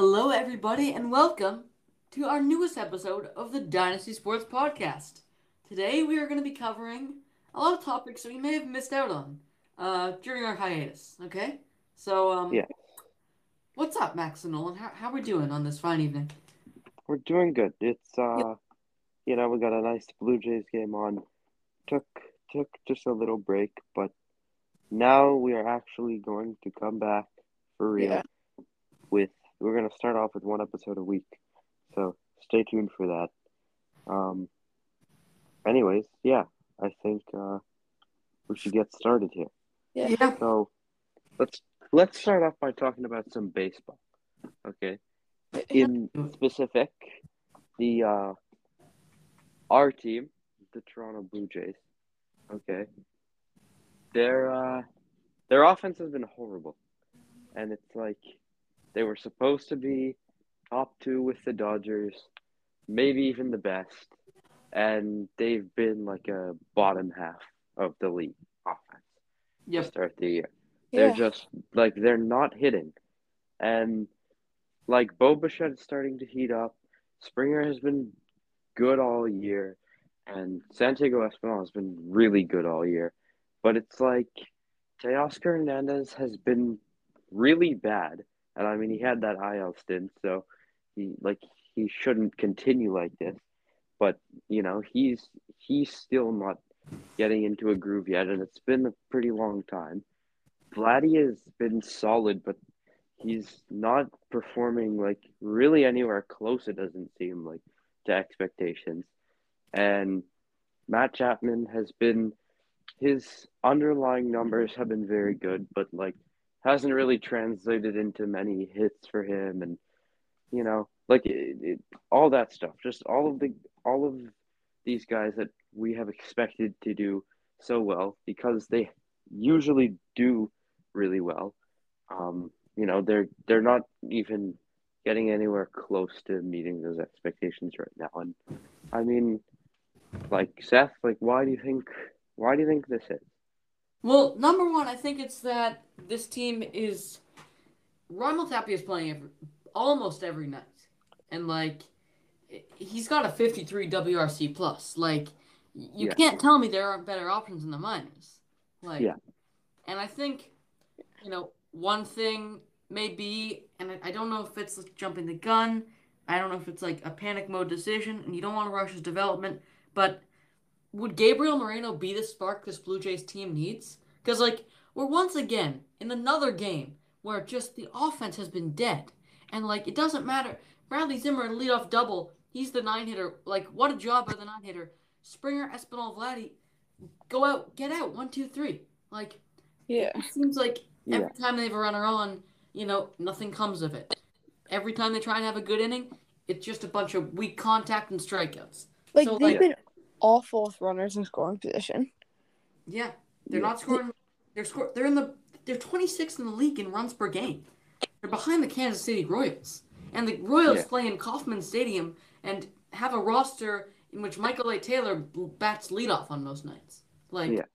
Hello, everybody, and welcome to our newest episode of the Dynasty Sports Podcast. Today, we are going to be covering a lot of topics that we may have missed out on uh, during our hiatus. Okay, so um, Yeah. what's up, Max and Nolan? How how we doing on this fine evening? We're doing good. It's uh you know, we got a nice Blue Jays game on. Took took just a little break, but now we are actually going to come back for real Yeah. with we're gonna start off with one episode a week. So stay tuned for that. Um anyways, yeah, I think uh we should get started here. Yeah. So let's let's start off by talking about some baseball. Okay. In specific, the uh our team, the Toronto Blue Jays, okay. Their uh their offense has been horrible. And it's like they were supposed to be top two with the Dodgers, maybe even the best. And they've been like a bottom half of the league offense to start the year. They're Yeah. just like they're not hitting, and like Bo Bichette is starting to heat up. Springer has been good all year, and Santiago Espinal has been really good all year. But it's like Teoscar Hernandez has been really bad, and I mean he had that IL stint, so he like he shouldn't continue like this. But you know he's he's still not getting into a groove yet, and it's been a pretty long time. Vladdy has been solid, but he's not performing like really anywhere close. It doesn't seem like to expectations. And Matt Chapman has been his underlying numbers have been very good, but like hasn't really translated into many hits for him, and you know, like it, it, all that stuff. Just all of the all of these guys that we have expected to do so well because they usually do really well. Um, you know, they're they're not even getting anywhere close to meeting those expectations right now. And I mean, like Seth, like why do you think why do you think this is? Well, number one, I think it's that this team is Ronald Tapia is playing every, almost every night, and like he's got a 53 WRC plus. Like you Yeah. can't tell me there aren't better options in the minors. Like, Yeah. and I think you know one thing may be, and I, I don't know if it's jumping the gun. I don't know if it's like a panic mode decision, and you don't want to rush his development, but would Gabriel Moreno be the spark this Blue Jays team needs? Because, like, we're once again in another game where just the offense has been dead. And, like, it doesn't matter. Bradley Zimmer, in leadoff double. He's the nine hitter. Like, what a job by the nine hitter. Springer, Espinal, Vladdy, go out, get out. One, two, three. Like, Yeah. it seems like Yeah. every time they have a runner on, you know, nothing comes of it. Every time they try and have a good inning, it's just a bunch of weak contact and strikeouts. Like So, they've like- been awful with runners in scoring position. Yeah, they're Yeah. not scoring. They're score. They're in the. They're 26th in the league in runs per game. They're behind the Kansas City Royals, and the Royals Yeah. play in Kauffman Stadium and have a roster in which Michael A. Taylor bats leadoff on most nights. Like, Yeah.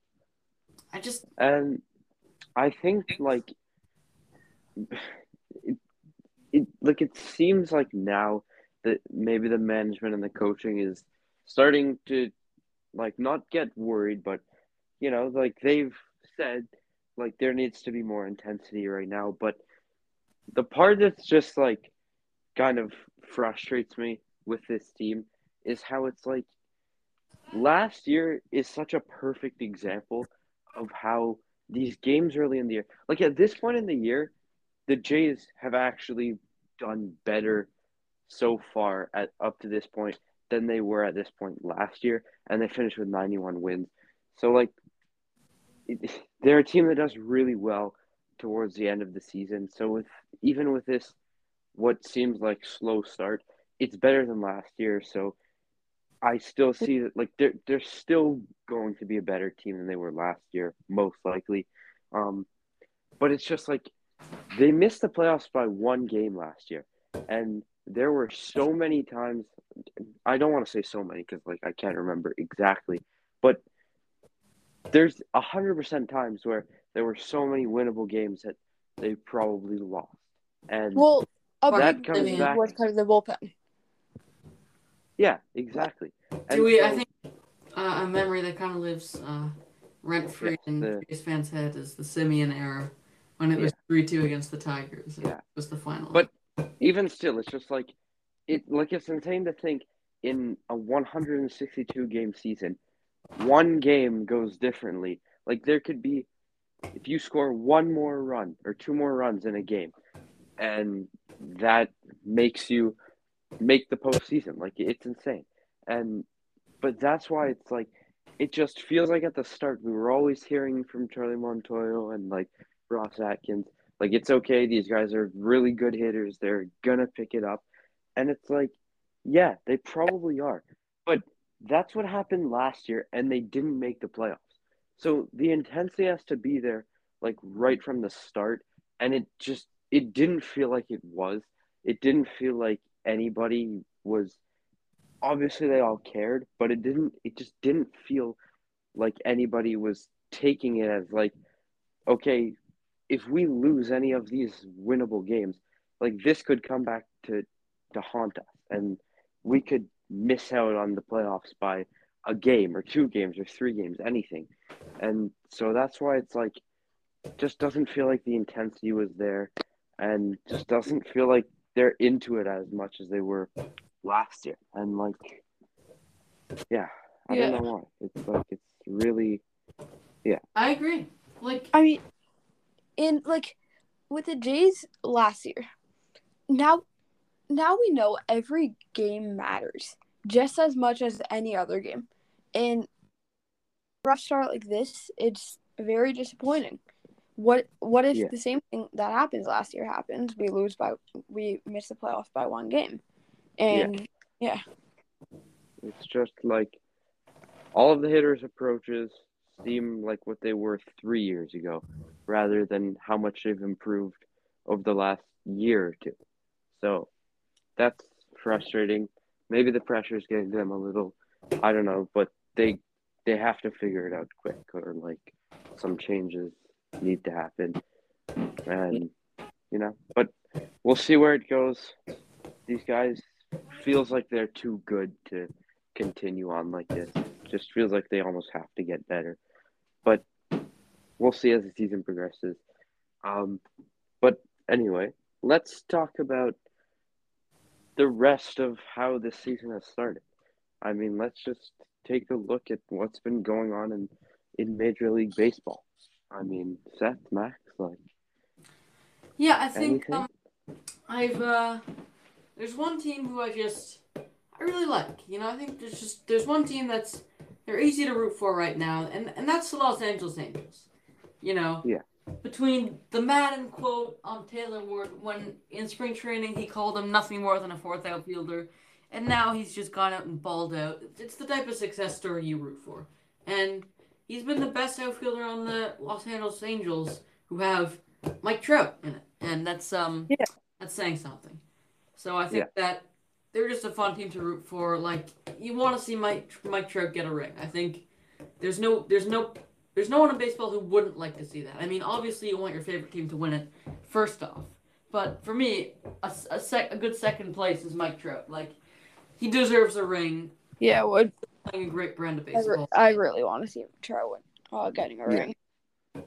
I just And I think like it, it like it seems like now that maybe the management and the coaching is starting to like not get worried, but you know, like they've said like there needs to be more intensity right now. But the part that's just like kind of frustrates me with this team is how it's like last year is such a perfect example of how these games early in the year, like at this point in the year, the Jays have actually done better so far at up to this point than they were at this point last year, and they finished with 91 wins. So like, they're a team that does really well towards the end of the season. So with even with this, what seems like slow start, it's better than last year. So I still see that like they're they're still going to be a better team than they were last year, most likely. Um, but it's just like they missed the playoffs by one game last year, and there were so many times. I don't want to say so many because like I can't remember exactly, but there's a hundred percent times where there were so many winnable games that they probably lost. And Well, A That big comes reason back- was because of the bullpen. Yeah, exactly. Do And we? I think uh, a memory that kind of lives uh, rent free Yes, in the- Jays fans' head is the Semien era when it was three two against the Tigers. It Yeah. was the final. But- even still, it's just like it. Like it's insane to think in a 162 game season, one game goes differently. Like there could be, if you score one more run or two more runs in a game, and that makes you make the postseason. Like it's insane. And but that's why it's like it just feels like at the start we were always hearing from Charlie Montoyo and like Ross Atkins, like it's okay, these guys are really good hitters, they're gonna pick it up. And it's like, yeah, they probably are. But that's what happened last year and they didn't make the playoffs. So the intensity has to be there like right from the start and it just it didn't feel like it was. It didn't feel like anybody was obviously they all cared, but it didn't it just didn't feel like anybody was taking it as like okay, if we lose any of these winnable games, like this could come back to to haunt us and we could miss out on the playoffs by a game or two games or three games, anything. And so that's why it's like just doesn't feel like the intensity was there and just doesn't feel like they're into it as much as they were last year. And like yeah, I Yeah. don't know why. It's like it's really yeah. I agree. Like I mean, in like with the Jays last year, now now we know every game matters just as much as any other game. And rough start like this, it's very disappointing. What what if Yeah. the same thing that happens last year happens? We lose by we miss the playoffs by one game. And yeah. It's just like all of the hitters' approaches seem like what they were three years ago, rather than how much they've improved over the last year or two. So that's frustrating. Maybe the pressure is getting them a little. I don't know, but they they have to figure it out quick, or like some changes need to happen, and you know. But we'll see where it goes. These guys feels like they're too good to continue on like this. Just feels like they almost have to get better. But we'll see as the season progresses. Um, but anyway, let's talk about the rest of how this season has started. I mean, let's just take a look at what's been going on in, in Major League Baseball. I mean, Seth, Max, like, yeah, I think um, I've uh, there's one team who I just I really like. You know, I think there's just there's one team that's they're easy to root for right now, and and that's the Los Angeles Angels. You know. Yeah. Between the Maddon quote on Taylor Ward when in spring training he called him nothing more than a fourth outfielder, and now he's just gone out and balled out. It's the type of success story you root for, and he's been the best outfielder on the Los Angeles Angels, who have Mike Trout in it, and that's um Yeah. that's saying something. So I think that they're just a fun team to root for. Like you want to see Mike Mike Trout get a ring. I think there's no there's no there's no one in baseball who wouldn't like to see that. I mean, obviously you want your favorite team to win it first off, but for me, a, a, sec, a good second place is Mike Trout. Like he deserves a ring. yeah, would Playing a great brand of I, re- baseball. I really want to see Trout win. uh, getting a Yeah. ring.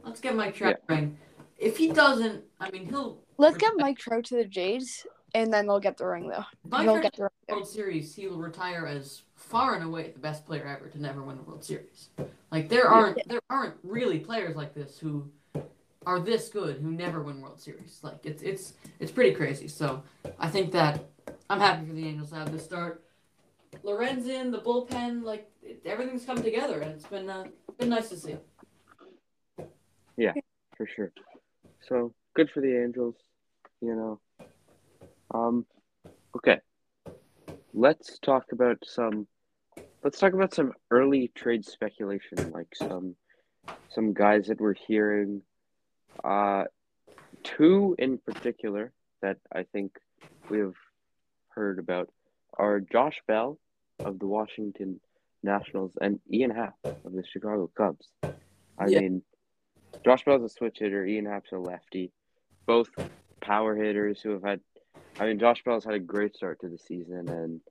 Let's get Mike Trout a ring. If he doesn't, I mean, he'll Let's get Mike Trout to the Jays, and then they'll get the ring though. Mike He'll get the ring. World Series, he will retire as far and away the best player ever to never win the World Series. Like there aren't there aren't really players like this who are this good who never win World Series. Like it's it's it's pretty crazy. So I think that I'm happy for the Angels to have this start. Lorenzen, the bullpen, like it, everything's come together, and it's been uh, been nice to see. Yeah, for sure. So good for the Angels, you know. Um, okay. Let's talk about some. Let's talk about some early trade speculation, like some some guys that we're hearing. Uh, two in particular that I think we have heard about are Josh Bell of the Washington Nationals and Ian Happ of the Chicago Cubs. I Yeah. mean, Josh Bell's a switch hitter. Ian Happ's a lefty. Both power hitters who have had I mean, Josh Bell's had a great start to the season, and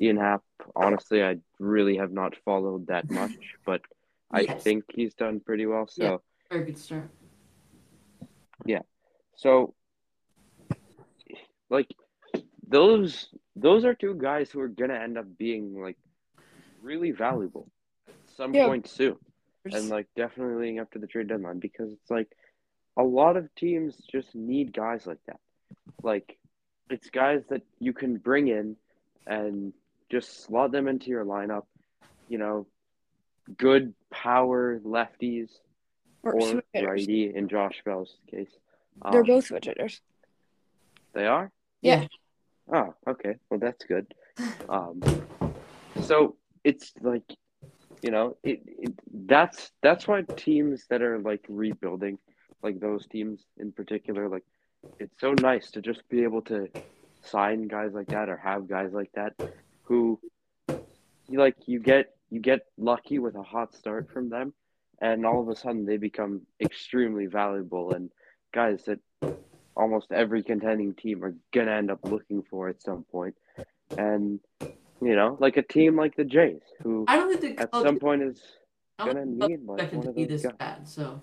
Ian Happ, honestly, I really have not followed that much, but I Yes. think he's done pretty well. So, Yeah. Very good start. Yeah. So like those those are two guys who are gonna end up being like really valuable at some Yeah. point soon. and like definitely leading up to the trade deadline because it's like a lot of teams just need guys like that. Like it's guys that you can bring in and just slot them into your lineup. You know, good power lefties or or righty in Josh Bell's case. They're Um, both switch hitters. They are. Yeah. Oh, okay. Well, that's good. Um, so it's like, you know, it, it that's that's why teams that are like rebuilding, like those teams in particular, like it's so nice to just be able to sign guys like that or have guys like that who you like you get you get lucky with a hot start from them and all of a sudden they become extremely valuable and guys that almost every contending team are gonna end up looking for at some point. And you know, like a team like the Jays, who I don't think the at some point is gonna think the Cubs need like one to of be this guys. bad. So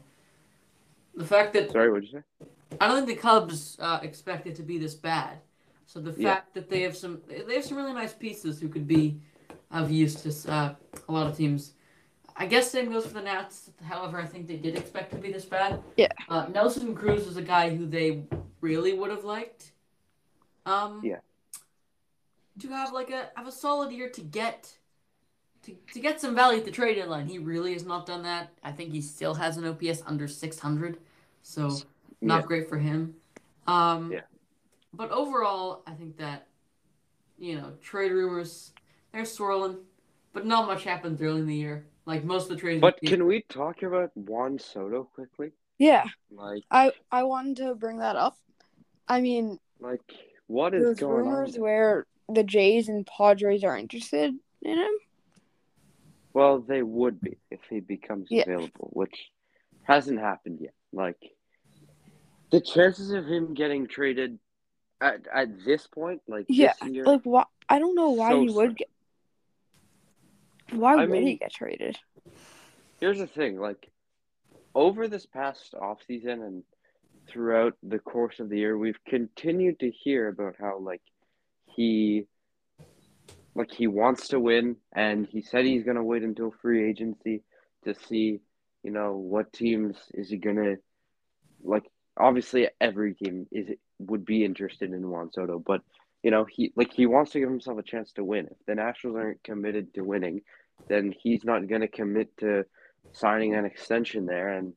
the fact that Sorry, what'd you say? I don't think the Cubs uh, expect it to be this bad. So the Yeah. fact that they have some, they have some really nice pieces who could be of use to uh, a lot of teams. I guess same goes for the Nats. However, I think they did expect to be this bad. Yeah. Uh, Nelson Cruz is a guy who they really would have liked. Um. Yeah. To have like a have a solid year to get. To, to get some value at the trade deadline, he really has not done that. I think he still has an OPS under 600, so not Yeah. great for him. Um, Yeah. But overall, I think that, you know, trade rumors, they're swirling, but not much happens early in the year. Like most of the trades. But can we talk about Juan Soto quickly? Yeah, Like, I I wanted to bring that up. I mean, like what is there's going on? rumors there? where the Jays and Padres are interested in him. Well, they would be if he becomes Yeah. available, which hasn't happened yet. Like the chances of him getting traded at at this point, like Yeah, year, Like, why? I don't know why So he would get. Why I would he get traded? here's the thing like over this past offseason and throughout the course of the year we've continued to hear about how like he like he wants to win and he said he's going to wait until free agency to see you know what teams is he going to like obviously every team is would be interested in Juan Soto but you know he like he wants to give himself a chance to win if the Nationals aren't committed to winning then he's not going to commit to signing an extension there and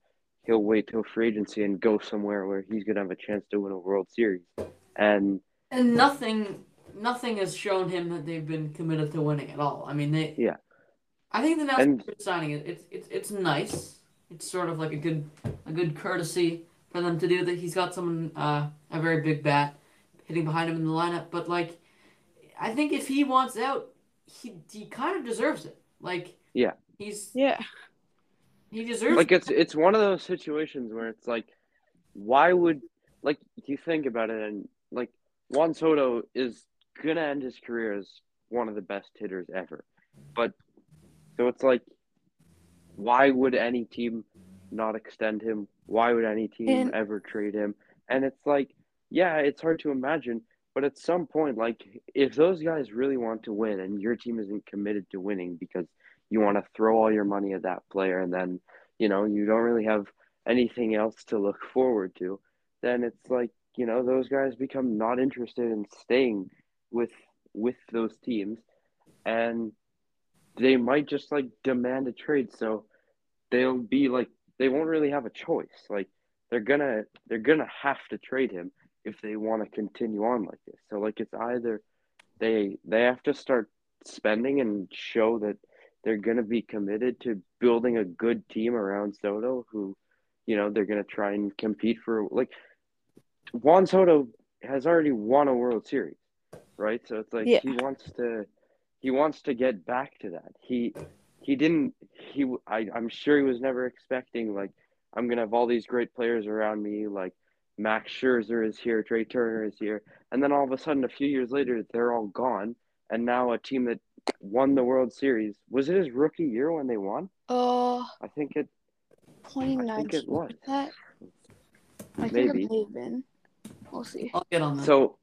he'll wait till free agency and go somewhere where he's going to have a chance to win a World Series. And and nothing, nothing has shown him that they've been committed to winning at all. I mean, they. Yeah. I think the Nats And- signing it. It's it's it's nice. It's sort of like a good a good courtesy for them to do that. He's got someone uh, a very big bat hitting behind him in the lineup, but like, I think if he wants out, he he kind of deserves it. Like. Yeah. He's Yeah, he deserves. like it's it's one of those situations where it's like why would like you think about it and like Juan Soto is going to end his career as one of the best hitters ever. But so it's like why would any team not extend him? Why would any team And- ever trade him? And it's like, yeah, it's hard to imagine, but at some point, like if those guys really want to win and your team isn't committed to winning because you want to throw all your money at that player and then, you know, you don't really have anything else to look forward to, then it's like, you know, those guys become not interested in staying with with those teams and they might just like demand a trade so they'll be like they won't really have a choice. Like they're gonna they're gonna have to trade him if they want to continue on like this. So like it's either they they have to start spending and show that they're gonna be committed to building a good team around Soto who you know they're gonna try and compete for like Juan Soto has already won a World Series right? So it's like Yeah. he wants to he wants to get back to that. He he didn't he I, i'm sure he was never expecting like i'm gonna have all these great players around me like Max Scherzer is here, Trea Turner is here, and then all of a sudden, a few years later, they're all gone, and now a team that won the World Series was it his rookie year when they won? Uh, I think it. 2019. it was. That I think Maybe. it may have been. We'll see. I'll get on that. So,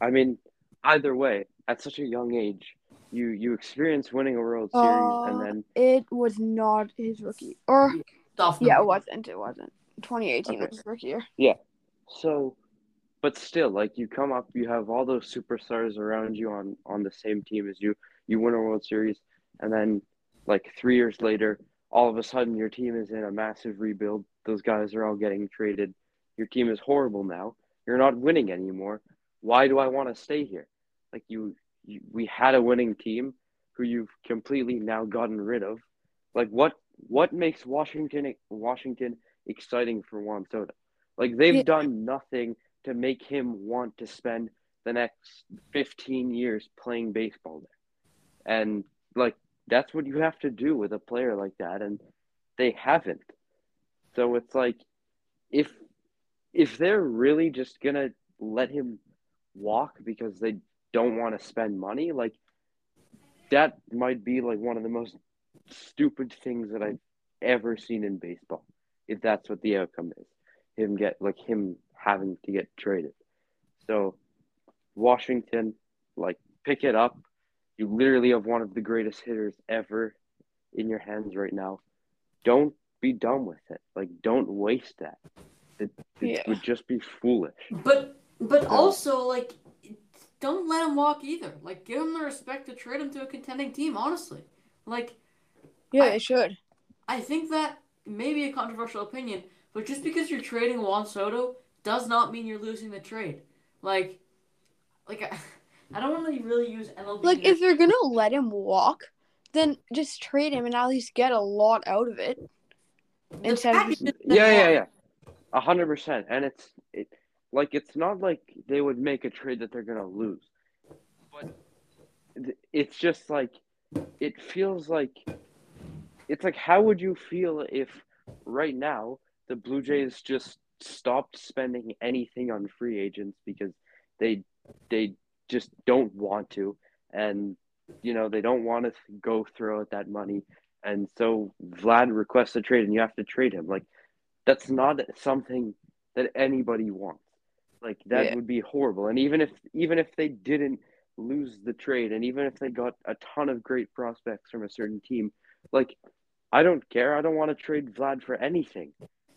I mean, either way, at such a young age, you you experience winning a World Series, Uh, and then It was not his rookie, or Stuff yeah, it wasn't. It wasn't. 2018 Okay. was his rookie year. Yeah so, but still, like you come up, you have all those superstars around you on on the same team as you. You win a World Series, and then like three years later, all of a sudden your team is in a massive rebuild. Those guys are all getting traded. Your team is horrible now. You're not winning anymore. Why do I want to stay here? Like you, you, we had a winning team who you've completely now gotten rid of. Like what? What makes Washington Washington exciting for Juan Soto? Like they've Yeah. done nothing to make him want to spend the next 15 years playing baseball there. And like that's what you have to do with a player like that and they haven't. So it's like if if they're really just going to let him walk because they don't want to spend money, like that might be like one of the most stupid things that I've ever seen in baseball. If that's what the outcome is. Him get like him having to get traded. So Washington, like pick it up. You literally have one of the greatest hitters ever in your hands right now. Don't be done with it. Like don't waste that. It, it Yeah. would just be foolish. But but also like don't let him walk either. Like give him the respect to trade him to a contending team, honestly. Like Yeah, I- it should. I think that may be a controversial opinion, but just because you're trading Juan Soto does not mean you're losing the trade. Like like I, I don't want to really use MLB Like if you're gonna let him walk, then just trade him and at least get a lot out of it. instead of just- Yeah, yeah, yeah. A hundred percent. And it's it like it's not like they would make a trade that they're gonna lose. But it's just like it feels like it's like how would you feel if right now the Blue Jays just stopped spending anything on free agents because they they just don't want to and you know they don't want to go throw out that money and so Vlad requests a trade and you have to trade him like that's not something that anybody wants. Like that Yeah. would be horrible. And even if even if they didn't lose the trade, and even if they got a ton of great prospects from a certain team, like I don't care. I don't want to trade Vlad for anything.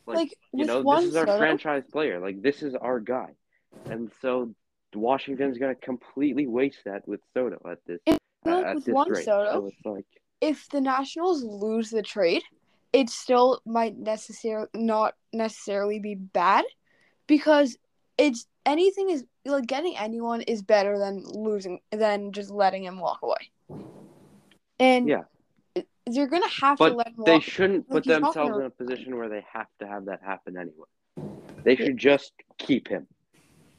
Like, Like, you know, this is our Soto- franchise player. Like this is our guy, and so Washington's gonna completely waste that with Soto at this feel like with this Juan rate. Soto, So it's like if the Nationals lose the trade, it still might necessarily not necessarily be bad because it's anything is like getting anyone is better than losing than just letting him walk away. And Yeah. it- you're gonna have to But let him they walk. shouldn't Like, put he's not themselves in a position where they have to have that happen anyway. They should just keep him.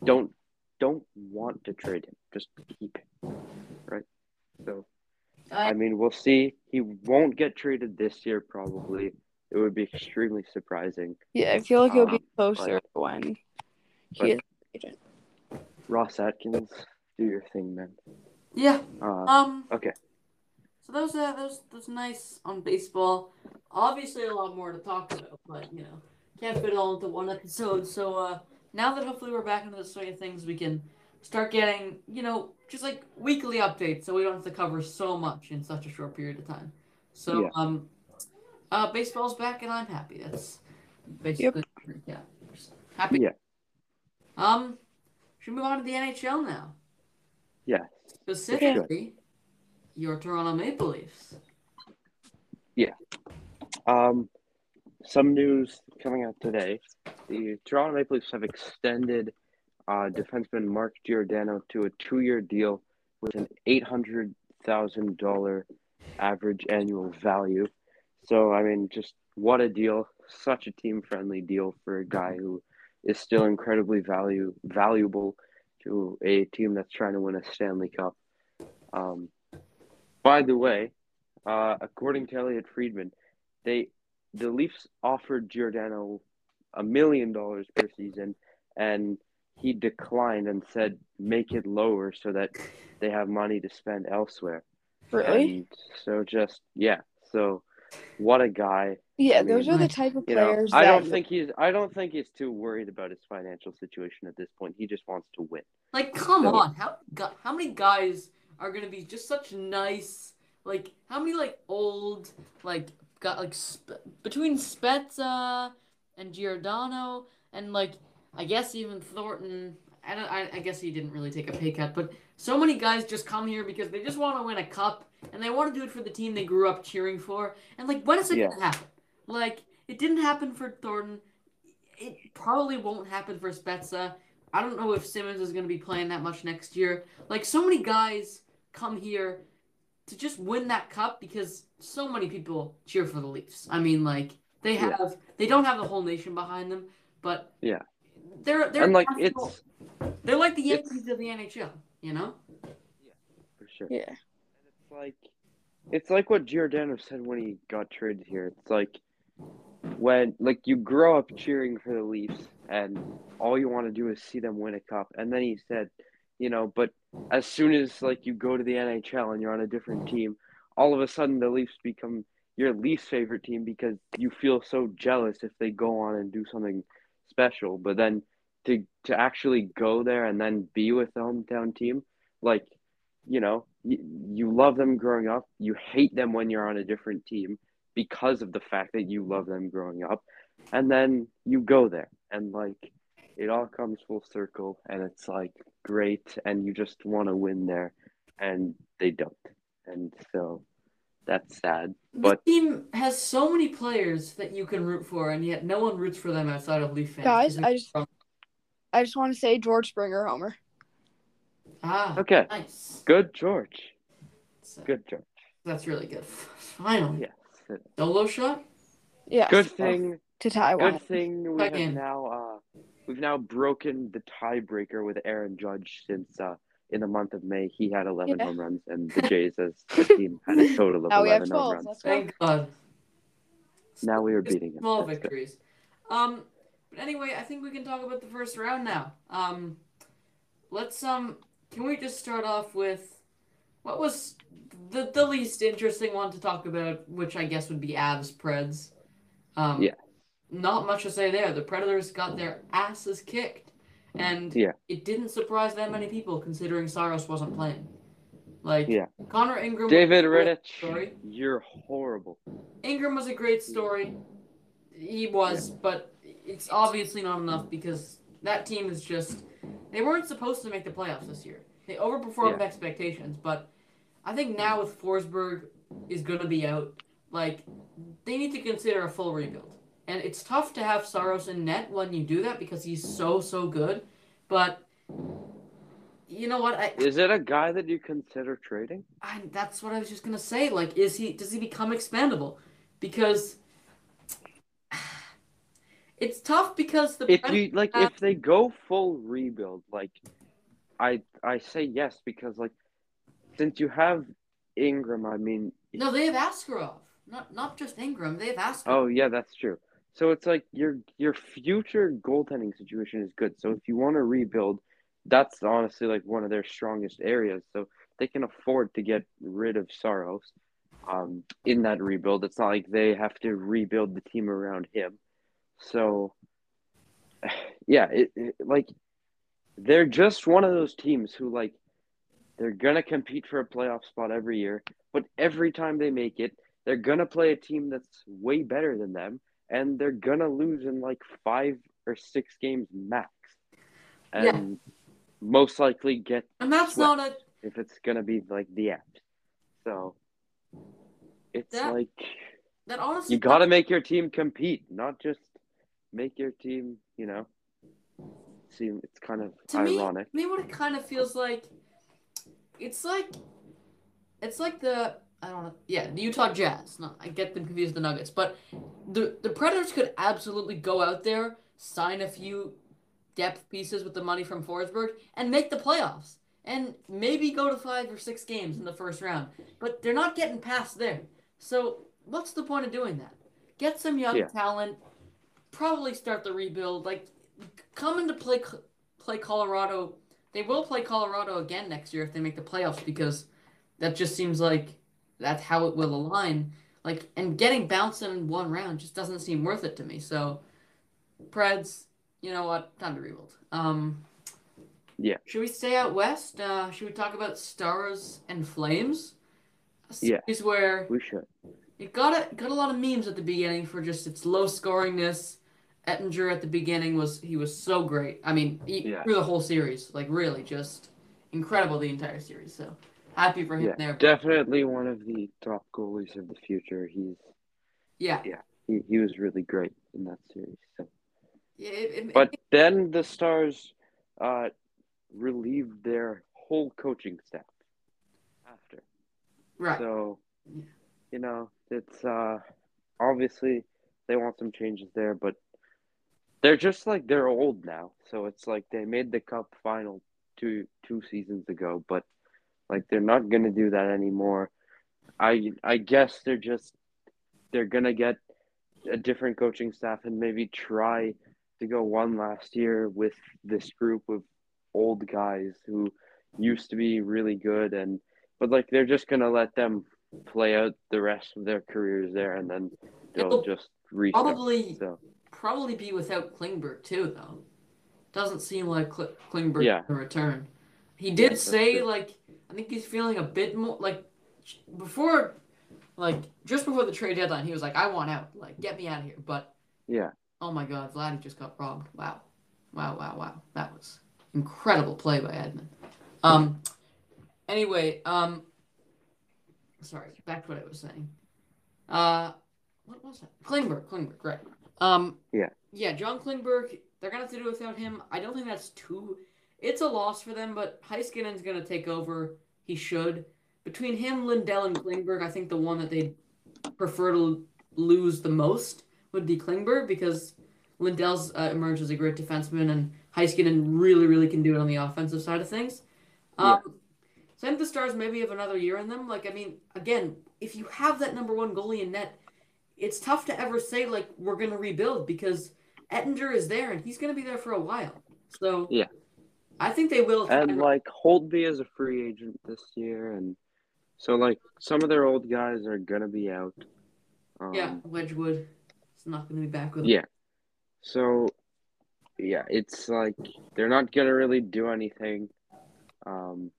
Don't don't want to trade him. Just keep him. Right? So I, I mean we'll see. He won't get traded this year probably. It would be extremely surprising. Yeah, I feel like he'll be Um, closer when but- he is. agent. Ross Atkins, do your thing, man. yeah. Uh, Um. okay. So that was uh, that was that was nice on baseball. Obviously, a lot more to talk about, but you know, can't fit it all into one episode. So uh, now that hopefully we're back into the swing of things, we can start getting you know just like weekly updates, so we don't have to cover so much in such a short period of time. So Yeah. um, uh, baseball's back, and I'm happy. That's basically yeah. Happy. Yeah. Um, should we move on to the NHL now? Yeah. Specifically, your Toronto Maple Leafs. Yeah. Um, some news coming out today. The Toronto Maple Leafs have extended uh, defenseman Mark Giordano to a two-year deal with an eight hundred thousand dollar average annual value. So I mean, just what a deal! Such a team-friendly deal for a guy who is still incredibly value valuable to a team that's trying to win a Stanley Cup. Um, by the way, uh, according to Elliotte Friedman, they the Leafs offered Giordano a million dollars per season, and he declined and said make it lower so that they have money to spend elsewhere. Really? And so just yeah, so what a guy. Yeah, I those are the type of You know, players. I don't think he's I don't think he's too worried about his financial situation at this point. He just wants to win. Like, come So- on. How how many guys are gonna be just such nice? Like, how many like old like got like sp- between Spezza and Giordano and like I guess even Thornton. I don't. I, I guess he didn't really take a pay cut, but so many guys just come here because they just want to win a cup and they want to do it for the team they grew up cheering for. And like, when is it Yeah. gonna happen? Like, it didn't happen for Thornton. It probably won't happen for Spezza. I don't know if Simmonds is going to be playing that much next year. Like so many guys come here to just win that cup because so many people cheer for the Leafs. I mean, like they Yeah. have they don't have the whole nation behind them, but Yeah. they're they're and like national- it's they're like the Yankees of the NHL. You know? Yeah, for sure. Yeah. It's like it's like what Giordano said when he got traded here. It's like when like you grow up cheering for the Leafs and all you want to do is see them win a cup. And then he said, you know, but as soon as like you go to the NHL and you're on a different team, all of a sudden the Leafs become your least favorite team because you feel so jealous if they go on and do something special. But then to to actually go there and then be with the hometown team, like you know, you, you love them growing up. You hate them when you're on a different team because of the fact that you love them growing up. And then you go there and like it all comes full circle and it's like great and you just want to win there and they don't. And so that's sad. But- the team has so many players that you can root for, and yet no one roots for them outside of Leaf fans. Guys, 'cause I we- just I just want to say George Springer homer. ah Okay. nice. Good George. So, Good George. That's really good. Finally, Yes. Solo shot. Yeah. Good thing to Taiwan. Good thing we have Again. now uh we've now broken the tiebreaker with Aaron Judge since uh in the month of May he had 11 Yeah. home runs and the Jays as a team had a total of Now we have 11 home 12. runs. Let's go. Thank God. Now we are Just beating him. Small That's good. victories. Um, but anyway, I think we can talk about the first round now. Um, let's um, can we just start off with what was the the least interesting one to talk about, which I guess would be Avs Preds. Um, Yeah. Not much to say there. The Predators got their asses kicked, and Yeah. it didn't surprise that many people considering Saros wasn't playing. Like Yeah. Connor Ingram. David a great Rittich, story. you're horrible. Ingram was a great story. He was, but it's obviously not enough because that team is just. They weren't supposed to make the playoffs this year. They overperformed Yeah. expectations, but I think now with Forsberg is going to be out, like, they need to consider a full rebuild. And it's tough to have Saros in net when you do that because he's so, so good. But, you know what? I, Is it a guy that you consider trading? I, that's what I was just gonna say. Like, is he? Does he become expandable? Because it's tough because the If you like uh, if they go full rebuild, like I I say yes because like since you have Ingram, I mean no, they have Askarov, not not just Ingram. They have Askarov. Oh yeah, that's true. So it's like your your future goaltending situation is good. So if you want to rebuild, that's honestly like one of their strongest areas. So they can afford to get rid of Saros um, in that rebuild. It's not like they have to rebuild the team around him. So yeah, it, it like they're just one of those teams who like they're gonna compete for a playoff spot every year, but every time they make it, they're gonna play a team that's way better than them, and they're gonna lose in like five or six games max, and Yeah. most likely get and that's not a. if it's gonna be like the end. So it's That- like That honestly. you gotta make your team compete, not just make your team, you know. Seem it's kind of to ironic. to me, what it kind of feels like, it's like, it's like the I don't know, yeah, the Utah Jazz. No, I get them confused with the Nuggets, but the the Predators could absolutely go out there, sign a few depth pieces with the money from Forsberg, and make the playoffs, and maybe go to five or six games in the first round. But they're not getting past there. So what's the point of doing that? Get some young Yeah. talent. probably start the rebuild. Like come into play play Colorado, they will play Colorado again next year if they make the playoffs because that just seems like that's how it will align. Like and getting bounced in one round just doesn't seem worth it to me. So Preds, you know what? Time to rebuild. Um Yeah. Should we stay out west? Uh should we talk about Stars and Flames? Yeah. series where We should. it got a got a lot of memes at the beginning for just its low scoringness. Oettinger at the beginning was he was so great. I mean, he, Yeah. through the whole series, like really just incredible the entire series. So happy for him Yeah, there. definitely one of the top goalies of the future. He's Yeah, yeah. he, he was really great in that series. So. Yeah, it, it, But it- then the Stars uh, relieved their whole coaching staff after. right. So, you know, it's uh, obviously they want some changes there, but they're just like they're old now. So it's like they made the cup final two two seasons ago, but like they're not gonna do that anymore. I I guess they're just they're gonna get a different coaching staff and maybe try to go one last year with this group of old guys who used to be really good and but like they're just gonna let them play out the rest of their careers there and then they'll It'll just restart. probably So probably be without Klingberg too, though. Doesn't seem like Kl- Klingberg Yeah. to return. He did that's say like I think he's feeling a bit more like before, like just before the trade deadline, he was like, "I want out, like get me out of here." But yeah, oh my God, Vladdy just got robbed. Wow, wow, wow, wow. That was incredible play by Edmund. Um. Anyway, um. Sorry, back to what I was saying. Uh, what was that? Klingberg, Klingberg, right? Um. Yeah. Yeah, John Klingberg. They're gonna have to do without him. I don't think that's too. It's a loss for them, but Heiskanen's gonna take over. He should. Between him, Lindell, and Klingberg, I think the one that they'd prefer to lose the most would be Klingberg because Lindell's uh, emerged as a great defenseman and Heiskanen really, really can do it on the offensive side of things. Um, So I think the Stars maybe have another year in them. Like, I mean, again, if you have that number one goalie in net, it's tough to ever say, like, we're going to rebuild because Oettinger is there and he's going to be there for a while. So, Yeah. I think they will. and and- like Holtby is a free agent this year, and so like some of their old guys are gonna be out. Um, yeah, Wedgewood is not going to be back with Yeah. So, yeah, it's like they're not gonna really do anything. Um,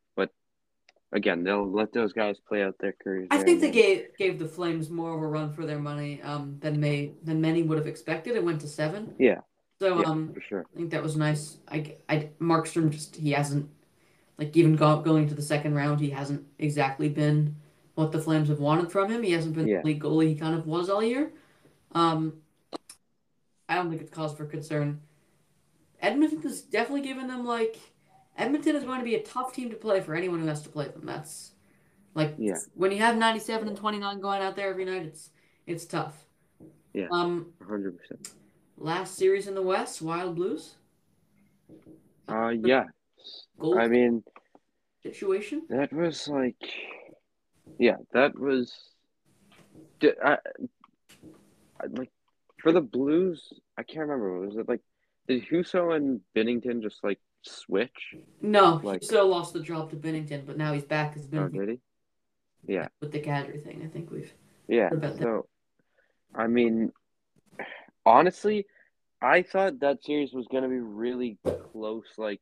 again, they'll let those guys play out their careers. I think they gave gave the Flames more of a run for their money um, than may than many would have expected. It went to seven. Yeah. So Yeah, um, for sure. I think that was nice. I, I Markstrom just he hasn't like even go, going to the second round. He hasn't exactly been what the Flames have wanted from him. He hasn't been Yeah. the league goalie he kind of was all year. Um, I don't think it's cause for concern. Edmonton has definitely given them like Edmonton is going to be a tough team to play for anyone who has to play them. That's like Yeah. when you have ninety seven and twenty nine going out there every night. It's it's tough. Yeah. Um, hundred percent. last series in the West, Wild Blues. Uh, yeah. Gold I mean, situation. that was like, yeah, that was. I, I like for the Blues. I can't remember. Was it like did Husso and Binnington just like switch? No, Like- he still lost the job to Binnington, but now he's back as Oh, Binnington did he? Yeah. with the Kadri thing. I think we've Yeah. About that. So, I mean, honestly, I thought that series was going to be really close, like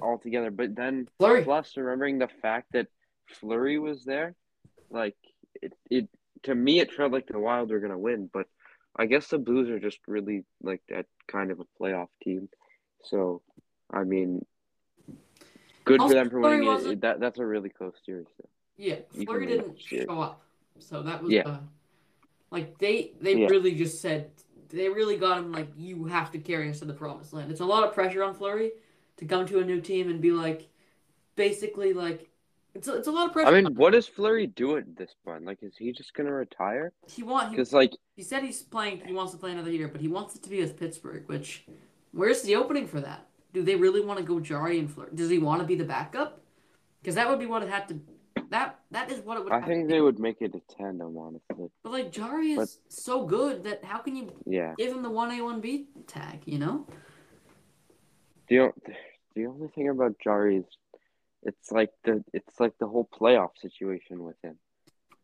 altogether. But then, Fleury. plus remembering the fact that Fleury was there, like it, it to me, it felt like the Wild were going to win. But I guess the Blues are just really like that kind of a playoff team. So, I mean, good Also, for them for winning it. That that's a really close series. So. Yeah, Fleury didn't show up, so that was Yeah. uh, like they they Yeah. really just said they really got him like you have to carry us to the promised land. It's a lot of pressure on Fleury to come to a new team and be like, basically like it's a, it's a lot of pressure. I mean, what does Fleury do at this point? Like, is he just gonna retire? he wants Because like, he said he's playing he wants to play another year, but he wants it to be with Pittsburgh. Which where's the opening for that? Do they really want to go Jarry and Fleury? Does he want to be the backup? Because that would be what it had to that that is what it would. I have think to be. they would make it a tandem, honestly. But like Jarry is but- so good that how can you Yeah. give him the one A one B tag? You know. The the only thing about Jarry is, it's like the it's like the whole playoff situation with him.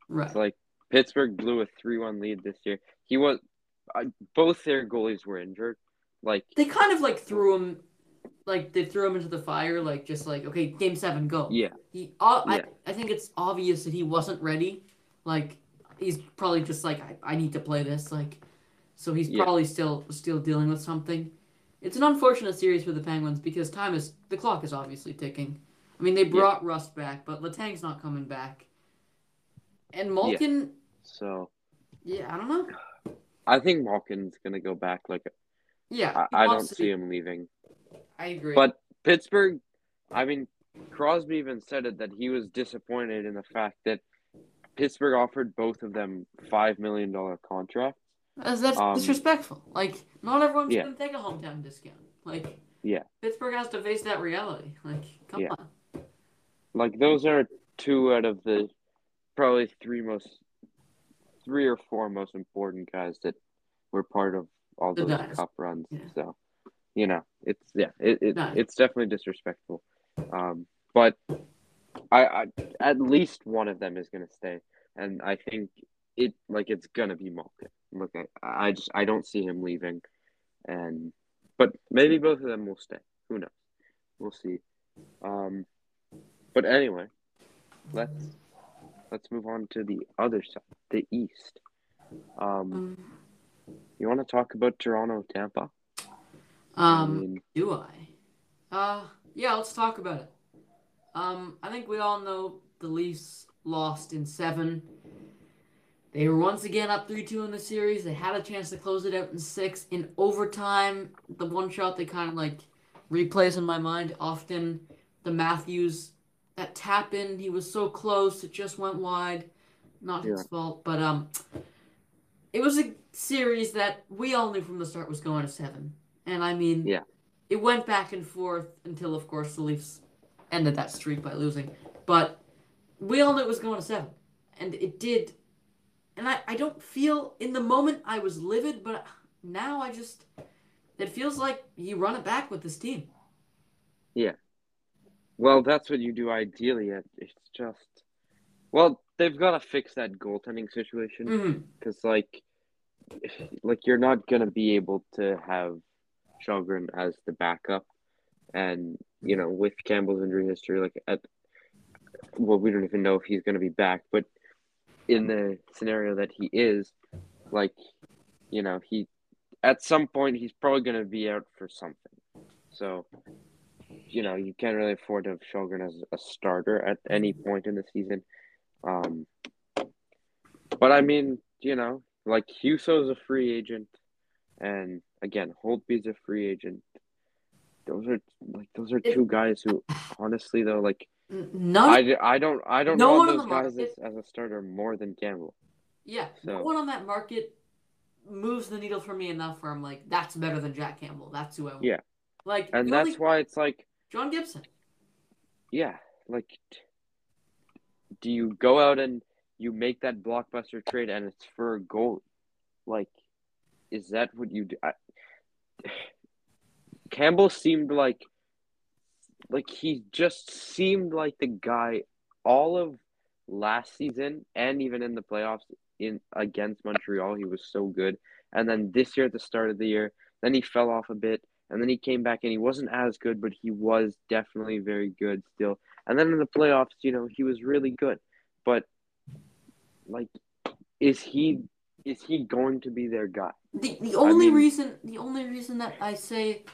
Right. It's like Pittsburgh blew a three-one lead this year. He was, uh, both their goalies were injured. Like They kind of like threw him, like they threw him into the fire, like just like okay, game seven, go. yeah, He, uh, Yeah. I, I think it's obvious that he wasn't ready. Like he's probably just like I, I need to play this. Like, so he's Yeah. probably still still dealing with something. It's an unfortunate series for the Penguins because time is the clock is obviously ticking. I mean, they brought Rust back, but Letang's not coming back. And Malkin, so yeah, I don't know. I think Malkin's gonna go back. Like Yeah, I, I don't see him leaving. I agree. But Pittsburgh, I mean, Crosby even said it that he was disappointed in the fact that Pittsburgh offered both of them five million dollar contracts. That's, that's Um, disrespectful. Like, not everyone's Yeah. gonna take a hometown discount. Like, Yeah. Pittsburgh has to face that reality. Like, come Yeah. on. Like those are two out of the probably three most, three or four most important guys that were part of all The those dynasty. cup runs. Yeah. So, you know, it's yeah, it, it Nice. it's definitely disrespectful. Um, but I, I at least one of them is gonna stay, and I think it like it's gonna be Malkin. Look, I, I just I don't see him leaving, and but maybe both of them will stay. Who knows? We'll see. Um, but anyway, let's let's move on to the other side, the East. Um, Um, you want to talk about Toronto, Tampa? Um do I? Uh, yeah, let's talk about it. Um, I think we all know the Leafs lost in seven. They were once again up 3 2 in the series. They had a chance to close it out in six. In overtime, the one shot they kind of like replays in my mind often. The Matthews, that tap in, he was so close, it just went wide. Not his fault, but um, it was a series that we all knew from the start was going to seven. And I mean, Yeah. it went back and forth until, of course, the Leafs ended that streak by losing. But we all knew it was going to seven. And it did. And I, I don't feel, in the moment, I was livid, but now I just, it feels like you run it back with this team. Yeah. Well, that's what you do ideally. It's just, well, they've got to fix that goaltending situation mm-hmm. because, like, like you're not gonna be able to have Kallgren as the backup, and you know with Campbell's injury history, like at, well, we don't even know if he's gonna be back, but in the scenario that he is, like, you know, he at some point he's probably gonna be out for something, so. You know, you can't really afford to have Kallgren as a starter at any point in the season. Um, but I mean, you know, like Husso's a free agent, and again, Holtby's a free agent. Those are like those are It- two guys who, honestly, though, like None, I, I don't I don't No know those guys market- as, as a starter more than Campbell. yeah, so- no one on that market moves the needle for me enough where I'm like, that's better than Jack Campbell. That's who I want. Yeah. Like, And that's only- why it's like, John Gibson. yeah, like, do you go out and you make that blockbuster trade and it's for a goal? Like, is that what you do? I, Campbell seemed like, like he just seemed like the guy all of last season and even in the playoffs in against Montreal. He was so good, and then this year at the start of the year, then he fell off a bit, and then he came back and he wasn't as good, but he was definitely very good still. And then in the playoffs, you know, he was really good, but like, is he is he going to be their guy? The the only mean- reason the only reason that I say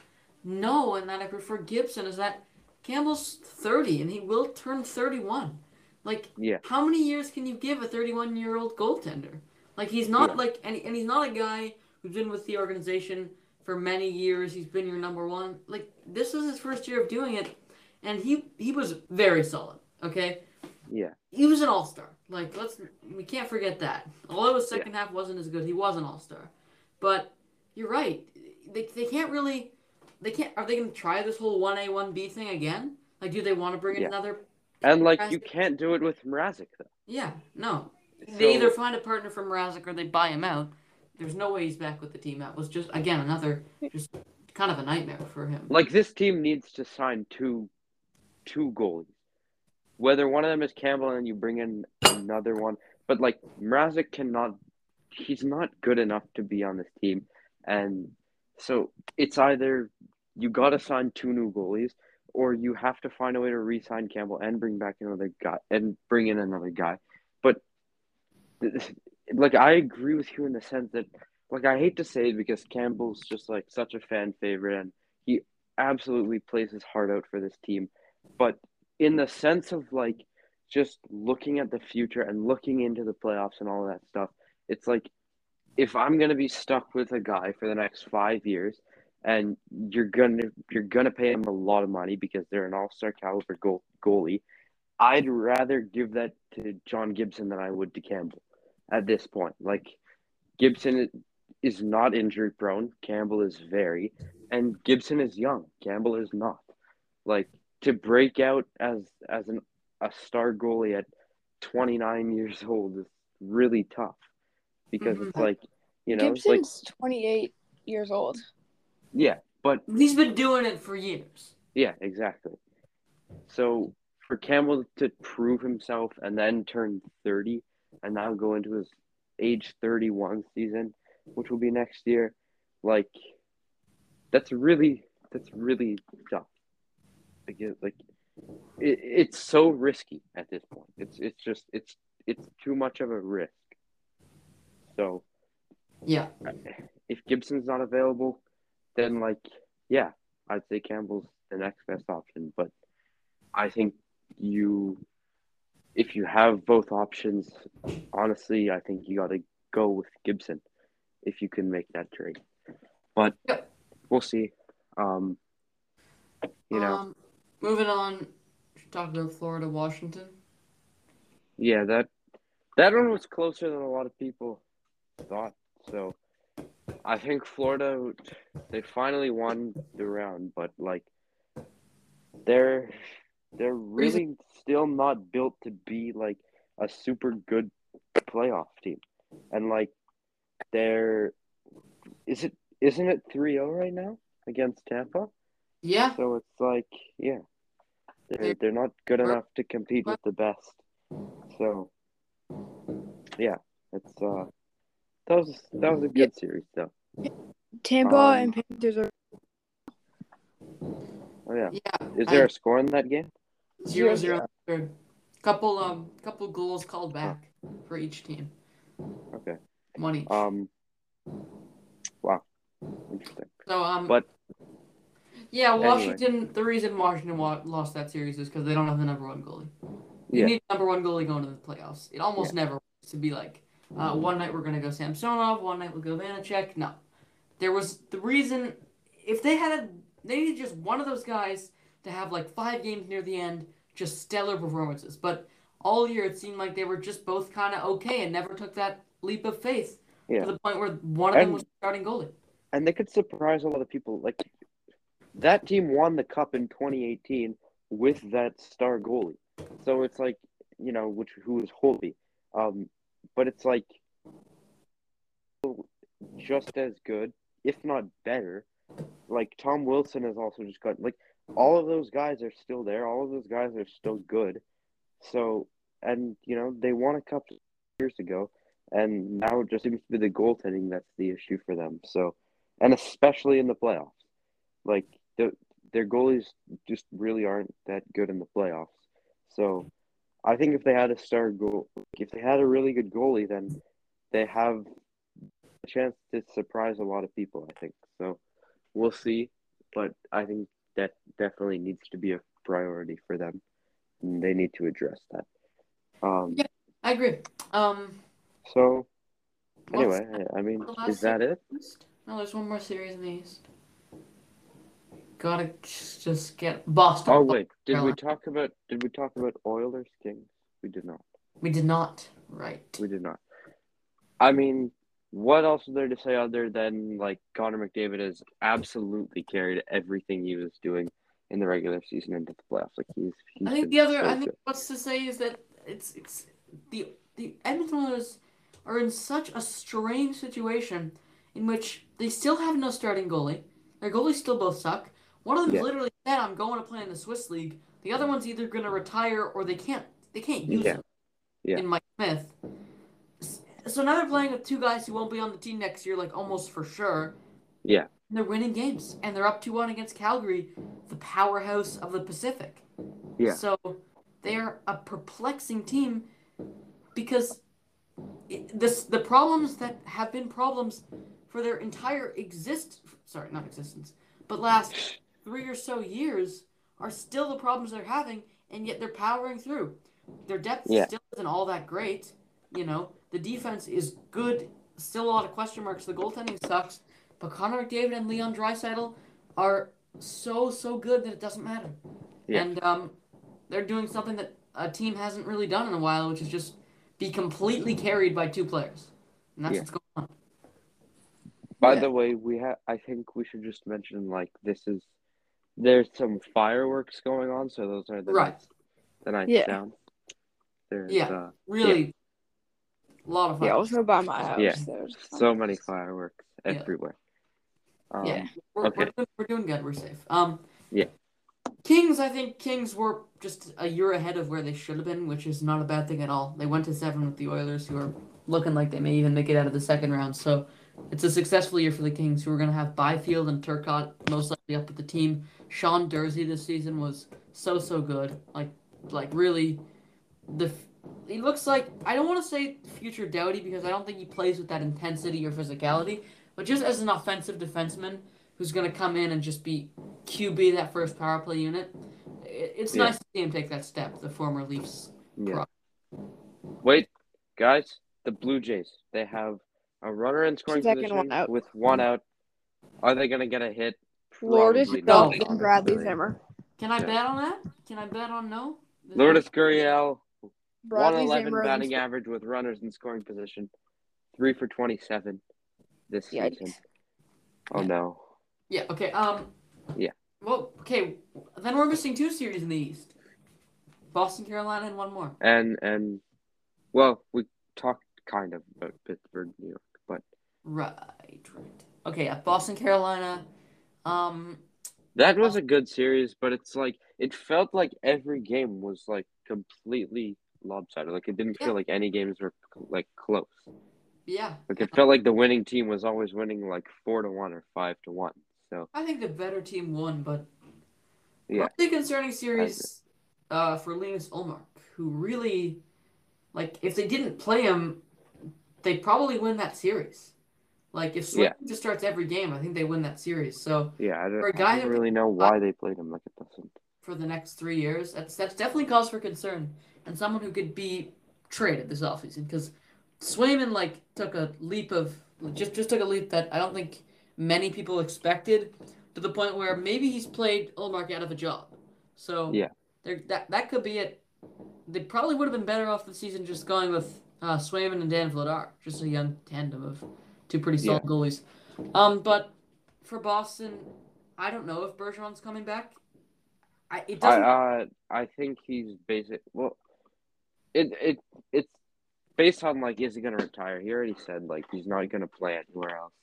no and that I prefer Gibson is that Campbell's 30 and he will turn 31. Like Yeah. how many years can you give a 31 year old goaltender? Like he's not Yeah. like and, and he's not a guy who's been with the organization for many years. He's been your number one. Like this is his first year of doing it and he he was very solid, okay? Yeah, he was an all star. Like let's we can't forget that. Although his second half wasn't as good, he was an all star. But you're right. They, they can't really they can't are they gonna try this whole one A one B thing again? Like do they want to bring in Yeah. another And like you can't do it with Mrazek though. Yeah, no. So- They either find a partner from Mrazek or they buy him out. There's no way he's back with the team. That was just again another just kind of a nightmare for him. Like this team needs to sign two two goalies. Whether one of them is Campbell and you bring in another one, but like Mrazek cannot he's not good enough to be on this team. And so it's either you gotta sign two new goalies or you have to find a way to re-sign Campbell and bring back another guy and bring in another guy. But like I agree with you in the sense that like I hate to say it because Campbell's just like such a fan favorite and he absolutely plays his heart out for this team. But in the sense of like just looking at the future and looking into the playoffs and all that stuff, it's like if I'm gonna be stuck with a guy for the next five years and you're gonna you're gonna pay him a lot of money because they're an all star caliber goal, goalie, I'd rather give that to John Gibson than I would to Campbell at this point. Like Gibson is not injury prone. Campbell is very, and Gibson is young. Campbell is not. Like to break out as as an a star goalie at 29 years old is really tough because Mhm. it's like you know it's like Gibson's 28 years old. yeah, but He's been doing it for years. yeah, exactly. So for Campbell to prove himself and then turn 30 and now go into his age 31 season, which will be next year, like that's really that's really tough. Like, it- like it, it's so risky at this point. It's it's just it's it's too much of a risk. So Yeah. if Gibson's not available, then like yeah, I'd say Campbell's the next best option. But I think you, if you have both options, honestly, I think you got to go with Gibson if you can make that trade. But Yep. we'll see. Um, you know, Um, moving on. Talk about Florida, Washington. yeah, that that one was closer than a lot of people thought. So I think Florida they finally won the round, but like they're they're really still not built to be like a super good playoff team. And like they're is it isn't it 3-0 right now against Tampa? Yeah. So it's like, yeah, they're They're- they're not good enough to compete with the best. So, yeah, it's uh, that was that was a good series though. Tampa Um, and Panthers are Oh yeah, Yeah. is there a score in that game? Zero Zero, zero third. Couple um couple goals called back for each team. Okay. Money. Um, wow, interesting. so um but- yeah, Anyway. Washington. The reason Washington wa- lost that series is because they don't have the number one goalie. You Yeah. need number one goalie going to the playoffs. It almost never works to be like, uh, one night we're gonna go Samsonov, one night we'll go Vanecek. No, there was the reason. If they had a, they needed just one of those guys to have like five games near the end, just stellar performances. But all year it seemed like they were just both kind of okay and never took that leap of faith Yeah. to the point where one of them was starting goalie. And they could surprise a lot of people. Like that team won the cup in 2018 with that star goalie. So it's like you know, which who was Holtby. Um, but it's like just as good, if not better. Like Tom Wilson has also just got like all of those guys are still there. All of those guys are still good. So and you know they won a cup years ago, and now it just seems to be the goaltending that's the issue for them. So and especially in the playoffs, like the, their goalies just really aren't that good in the playoffs. So I think if they had a star goal, if they had a really good goalie, then they have a chance to surprise a lot of people. I think so. We'll see, but I think that definitely needs to be a priority for them. And they need to address that. Um. Yeah. I agree. Um. So anyway, I mean, is that it? No, there's one more series in the East. Gotta just get Boston. Oh wait, did we talk about? Did we talk about Oilers Kings? We did not. We did not. Right. We did not. I mean, what else is there to say other than like Connor McDavid has absolutely carried everything he was doing in the regular season into the playoffs. Like he's, he's I think the other, so I think good. what's to say is that it's it's the the Edmonton Oilers are in such a strange situation in which they still have no starting goalie. Their goalies still both suck. One of them Yeah. literally said, "I'm going to play in the Swiss league." The other one's either going to retire or they can't they can't use Yeah. him Yeah. in Mike Smith. So now they're playing with two guys who won't be on the team next year, like almost for sure. Yeah. And they're winning games, and they're up 2 1 against Calgary, the powerhouse of the Pacific. Yeah. So they are a perplexing team because it, this the problems that have been problems for their entire exist sorry not existence but last three or so years are still the problems they're having and yet they're powering through their depth Yeah. still isn't all that great you know the defense is good still a lot of question marks the goaltending sucks but Connor McDavid and Leon Draisaitl are so so good that it doesn't matter Yeah. and um they're doing something that a team hasn't really done in a while, which is just be completely carried by two players. And that's Yeah. what's going on. By Yeah. the way, we have. I think we should just mention like this is. There's some fireworks going on, so those are the Right. nice, the nice Yeah. sounds. There's Yeah. uh, Really, a lot of fun. Yeah, also by my house. Yeah. There's so many fireworks Yeah. everywhere. Um, Yeah. we're, okay. we're, doing, we're doing good. We're safe. Um, Yeah. Kings, I think Kings were just a year ahead of where they should have been, which is not a bad thing at all. They went to seven with the Oilers, who are looking like they may even make it out of the second round. So it's a successful year for the Kings, who are going to have Byfield and Turcotte most likely up with the team. Sean Durzi this season was so so good, like like really. The he looks like I don't want to say future Doughty because I don't think he plays with that intensity or physicality, but just as an offensive defenseman who's going to come in and just be QB that first power play unit. It, it's Yeah. nice to see him take that step. The former Leafs. Yeah. Wait, guys, the Blue Jays. They have a runner in scoring Second position one out. with one out. Are they gonna get a hit? Lourdes Probably not. Duck and Bradley Zimmer. Can I Yeah. bet on that? Can I bet on no? Lourdes Gurriel, Bradley 111 Zimmer. batting average with runners in scoring position. Three for 27 this Yikes. season. Oh Yeah. no. Yeah. Okay. Um. Yeah. Well. Okay. Then we're missing two series in the East. Boston, Carolina, and one more. And and well, we talked kind of about Pittsburgh, New York, but Right. Right. Okay. Yeah. Boston, Carolina. Um. that was a good series. But it's like it felt like every game was like completely lopsided. Like it didn't Yeah. feel like any games were like close. Yeah. Like it felt like the winning team was always winning like four to one or five to one. So I think the better team won, but Yeah. really concerning series uh, for Linus Ullmark, who really, like, if they didn't play him, they probably win that series. Like, if Swayman just starts every game, I think they win that series. So yeah, I don't, For a I guy don't really know why they played him like it doesn't. for the next three years, that's that's definitely cause for concern, and someone who could be traded this offseason because Swayman like took a leap of just just took a leap that I don't think many people expected to the point where maybe he's played Ullmark out of a job. So Yeah. there that that could be it. They probably would have been better off the season just going with uh, Swayman and Dan Vladar, just a young tandem of two pretty solid goalies. Um, but for Boston, I don't know if Bergeron's coming back. I, it I doesn't. uh I think he's basic. Well, it it it's based on like is he gonna retire? He already said like he's not gonna play anywhere else,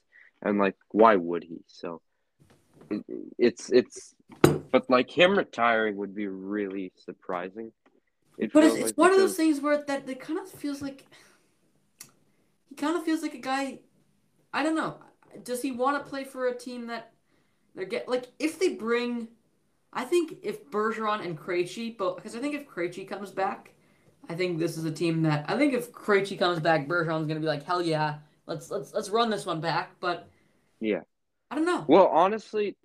and like why would he? So it, it's it's but like him retiring would be really surprising. It But it's, it's like one of those things where that, it kind of feels like he kind of feels like a guy. I don't know. Does he want to play for a team that they're get like if they bring? I think if Bergeron and Krejci, but because I think if Krejci comes back, I think this is a team that I think if Krejci comes back, Bergeron's gonna be like hell yeah, let's let's let's run this one back. But Yeah. I don't know. Well, honestly,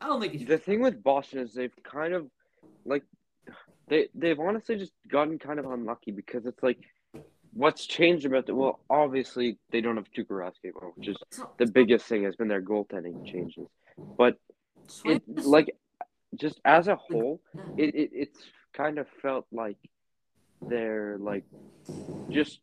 I don't think the thing with Boston is they've kind of like they they've honestly just gotten kind of unlucky because it's like what's changed about the well obviously they don't have Tuukka anymore, which is the biggest thing has been their goaltending changes. But it like just as a whole, it, it it's kind of felt like their like just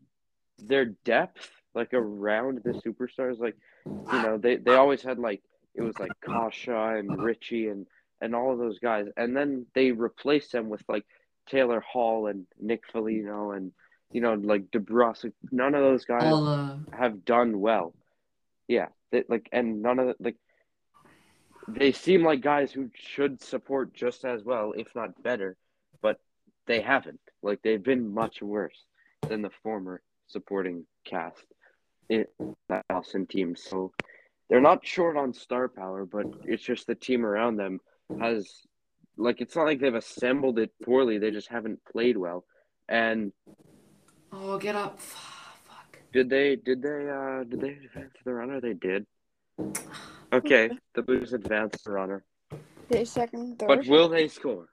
their depth like around the superstars like you know they they always had like it was like Kasha and Ritchie and and all of those guys, and then they replace them with like Taylor Hall and Nick Foligno and you know like DeBrusk. None of those guys uh, have done well. Yeah, they, like and none of the, like they seem like guys who should support just as well, if not better, but they haven't. Like they've been much worse than the former supporting cast in that Boston team. So they're not short on star power, but it's just the team around them has like it's not like they've assembled it poorly. They just haven't played well. And oh, get up. Fuck. did they did they uh did they advance the runner? They did. Okay, the Blues advanced the runner. Okay, second, third. But will they score?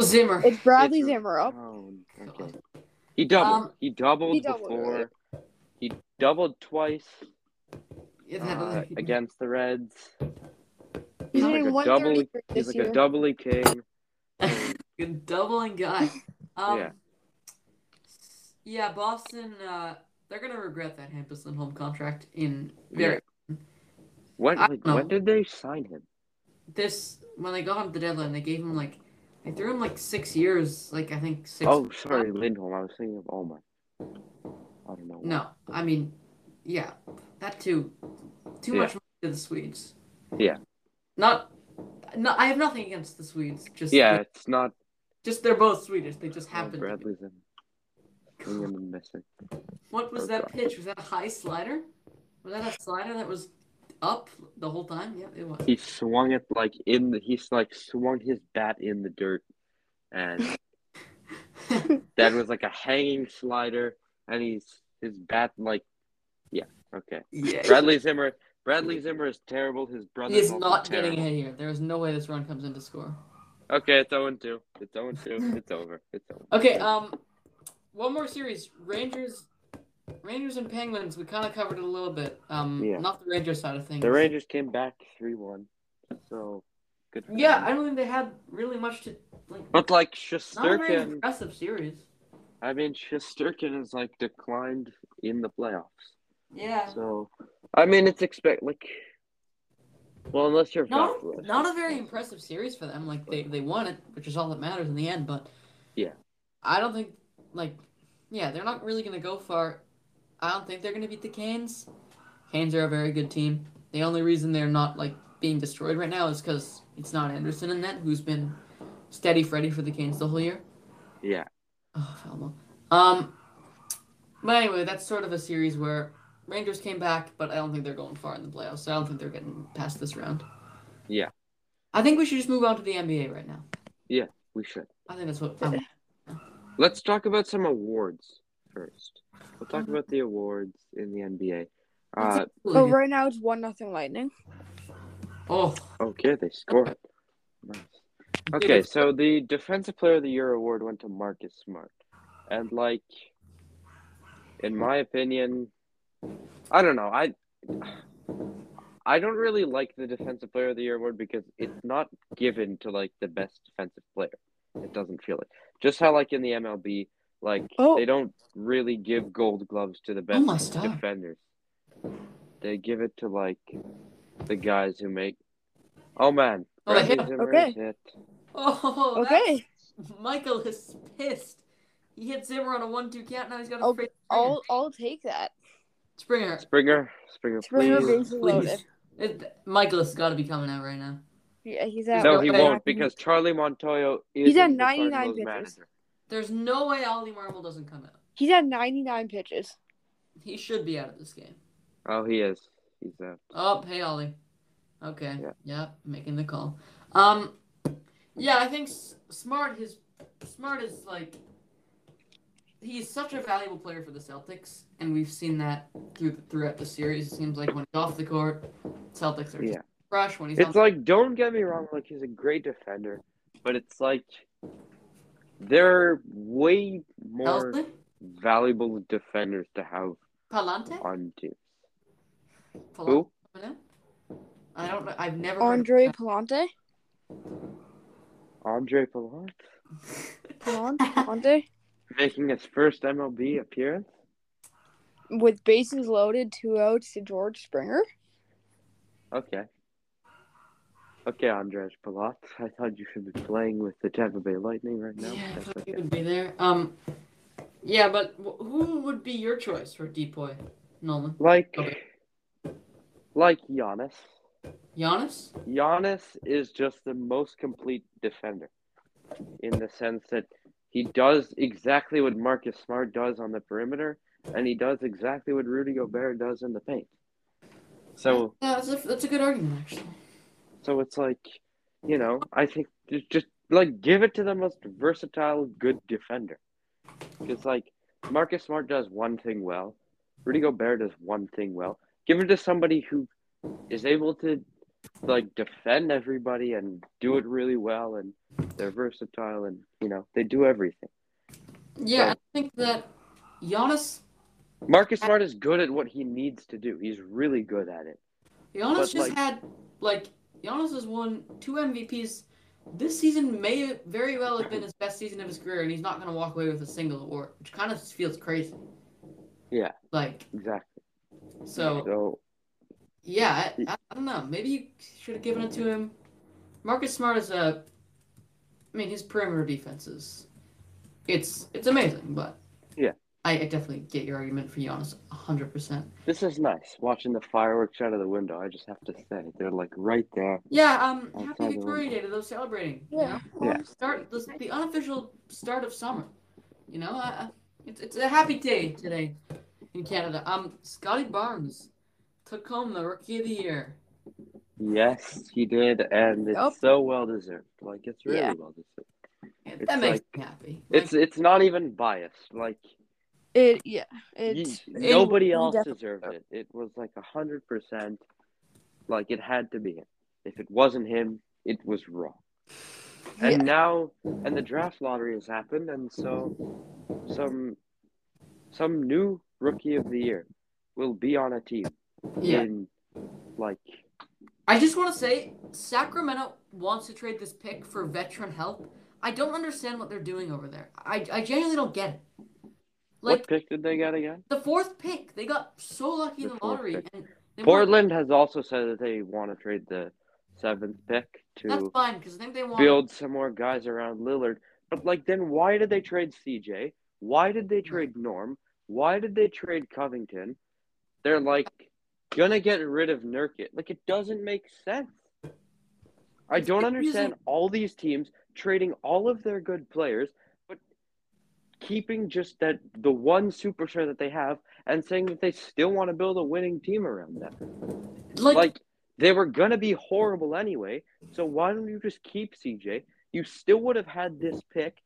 Zimmer. it's Bradley It's- Zimmer up. Oh, okay. He doubled. Um, he doubled he doubled before. He doubled twice uh, against the Reds. He's like hitting a 133 He's like year. a doubly king. Good doubling guy. Um, Yeah. yeah. Boston. Uh, they're gonna regret that Hampus Lindholm contract in very When I like, when did they sign him? this when they got him the deadline. They gave him like they threw him like six years. Like I think six. Oh, sorry, Lindholm. I was thinking of Omar. I don't know. No, I mean, yeah, that too. Too Yeah. much money to the Swedes. Yeah. Not. No, I have nothing against the Swedes. Just Yeah, it's not just they're both Swedish. They just oh, happen. to be. Bradley's in. And missing. What was that pitch? Was that a high slider? Was that a slider that was up the whole time? Yeah, it was. He swung it like in the. He's like swung his bat in the dirt, and that was like a hanging slider, and he's his bat like, yeah, okay. yeah. Bradley Zimmer. Bradley Zimmer is terrible. His brother He is not getting ahead here. There is no way this run comes in to score. Okay, it's 0 2. It's 0 2. It's over. It's over. Okay, um, one more series. Rangers, Rangers and Penguins. We kind of covered it a little bit. Um, Yeah. not the Rangers side of things. The Rangers came back 3 1. So, good. for Yeah, them. I don't think they had really much to like. But, like, Not a very impressive series. I mean, Shesterkin has, like, declined in the playoffs. Yeah. So, I mean, it's expect, like, well, unless you're Not, not a very impressive series for them. Like they, they won it, which is all that matters in the end. But Yeah. I don't think like yeah, they're not really gonna go far. I don't think they're gonna beat the Canes. Canes are a very good team. The only reason they're not like being destroyed right now is because it's not Andersen in net, who's been steady Freddy for the Canes the whole year. Yeah. Oh, Falmo. Um, but anyway, that's sort of a series where Rangers came back, but I don't think they're going far in the playoffs. So I don't think they're getting past this round. Yeah. I think we should just move on to the NBA right now. Yeah, we should. I think that's what. Um, Let's talk about some awards first. We'll talk about the awards in the NBA. Uh, Oh, right now it's one nothing Lightning. oh, okay, they scored. Nice. Okay, so the Defensive Player of the Year award went to Marcus Smart. And like in my opinion, I don't know. I I don't really like the Defensive Player of the Year award because it's not given to like the best defensive player. It doesn't feel it. Just how like in the MLB, like Oh. they don't really give gold gloves to the oh best Oh, defenders. They give it to like the guys who make Oh man. Oh, hit Bradley him. Zimmer Okay. hit. oh, Okay, Michael is pissed. He hit Zimmer on a one-two count. Now he's got a Oh, free I'll I'll take that. Springer. Springer, Springer, Springer please. Please. It, Michael has got to be coming out right now. Yeah, he's at. No, he Okay. won't because Charlie Montoyo is He's at 99 Cardinals pitches. manager. There's no way Oli Marmol doesn't come out. He's at 99 pitches. He should be out of this game. Oh, he is. He's uh Oh, hey Oli. Okay. Yeah. Yeah. making the call. Um, yeah, I think S- Smart. His Smart is like he's such a valuable player for the Celtics, and we've seen that through throughout the series. It seems like when he's off the court, Celtics are just yeah. fresh. When he's It's on, like don't get me wrong, like he's a great defender, but it's like there are way more Elsley? valuable defenders to have Pallante. on teams. Pallante? Who? I don't know. I've never. heard of Andre that. Pallante. Andre Palat Pallante. Pallante. Making his first MLB appearance. With bases loaded, two outs to George Springer. Okay. Okay, Andres Palat. I thought you should be playing with the Tampa Bay Lightning right now. yeah, I thought okay. he would be there. Um, yeah, but who would be your choice for DPOY? Nolan, Like, Okay. like Giannis. Giannis. Giannis is just the most complete defender, in the sense that he does exactly what Marcus Smart does on the perimeter, and he does exactly what Rudy Gobert does in the paint. So, Yeah, that's a, that's a good argument actually. so it's like, you know, I think just, just like give it to the most versatile, good defender. Because like Marcus Smart does one thing well, Rudy Gobert does one thing well. Give it to somebody who is able to like defend everybody and do it really well, and they're versatile, and you know they do everything. Yeah, So- I think that Giannis Marcus Smart is good at what he needs to do. He's really good at it. Giannis But, just like- had like Giannis has won two MVPs. This season may very well have been his best season of his career, and he's not going to walk away with a single award, which kind of feels crazy. Yeah. Like Exactly. so, So yeah. I, I, I don't know. Maybe you should have given it to him. Marcus Smart is a. I mean, his perimeter defense is, it's it's amazing, but Yeah. I, I definitely get your argument for Giannis hundred percent. this is nice watching the fireworks out of the window. I just have to say they're like right there. Yeah, um, happy the Victoria Day to those celebrating. you Yeah. know? Yeah. Start the, the unofficial start of summer. You know, uh, it's it's a happy day today in Canada. Um, Scottie Barnes took home the Rookie of the Year. Yes, he did, and it's Yup. so well deserved. Like it's really Yeah. well deserved. Yeah, It's that makes like- me happy. Like, It's it's not even biased. Like It yeah. you- It's nobody it else deserved it. It was like a hundred percent. Like it had to be him. If it wasn't him, it was wrong. And Yeah. now, and the draft lottery has happened, and so some some new rookie of the year will be on a team yeah. in like I just want to say, Sacramento wants to trade this pick for veteran help. I don't understand what they're doing over there. I I genuinely don't get it. Like what pick did they get again? the fourth pick, they got so lucky in The the lottery, pick. and they weren't- Portland has also said that they want to trade the seventh pick to That's fine because I think they want. build some more guys around Lillard. But like, then why did they trade CJ? Why did they trade Norm? Why did they trade Covington? They're like gonna get rid of Nurkic. Like it doesn't make sense. I don't understand all these teams trading all of their good players, but keeping just that the one superstar that they have and saying that they still want to build a winning team around them like, like they were gonna be horrible anyway. So why don't you just keep CJ? You still would have had this pick,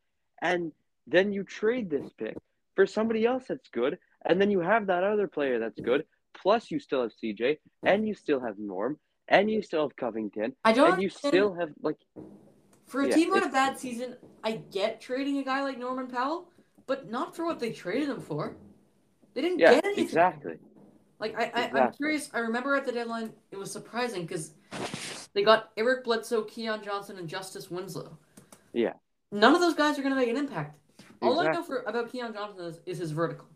and then you trade this pick for somebody else that's good, and then you have that other player that's good. Plus, you still have CJ, and you still have Norm, and you still have Covington, I don't. and you understand- still have like for a yeah, team on a bad season, I get trading a guy like Norman Powell, but not for what they traded him for. They didn't yeah, get anything. exactly. Like I, I I'm curious. I remember at the deadline, it was surprising because they got Eric Bledsoe, Keon Johnson, and Justice Winslow. Yeah. None of those guys are going to make an impact. All I know for about Keon Johnson is, is his vertical.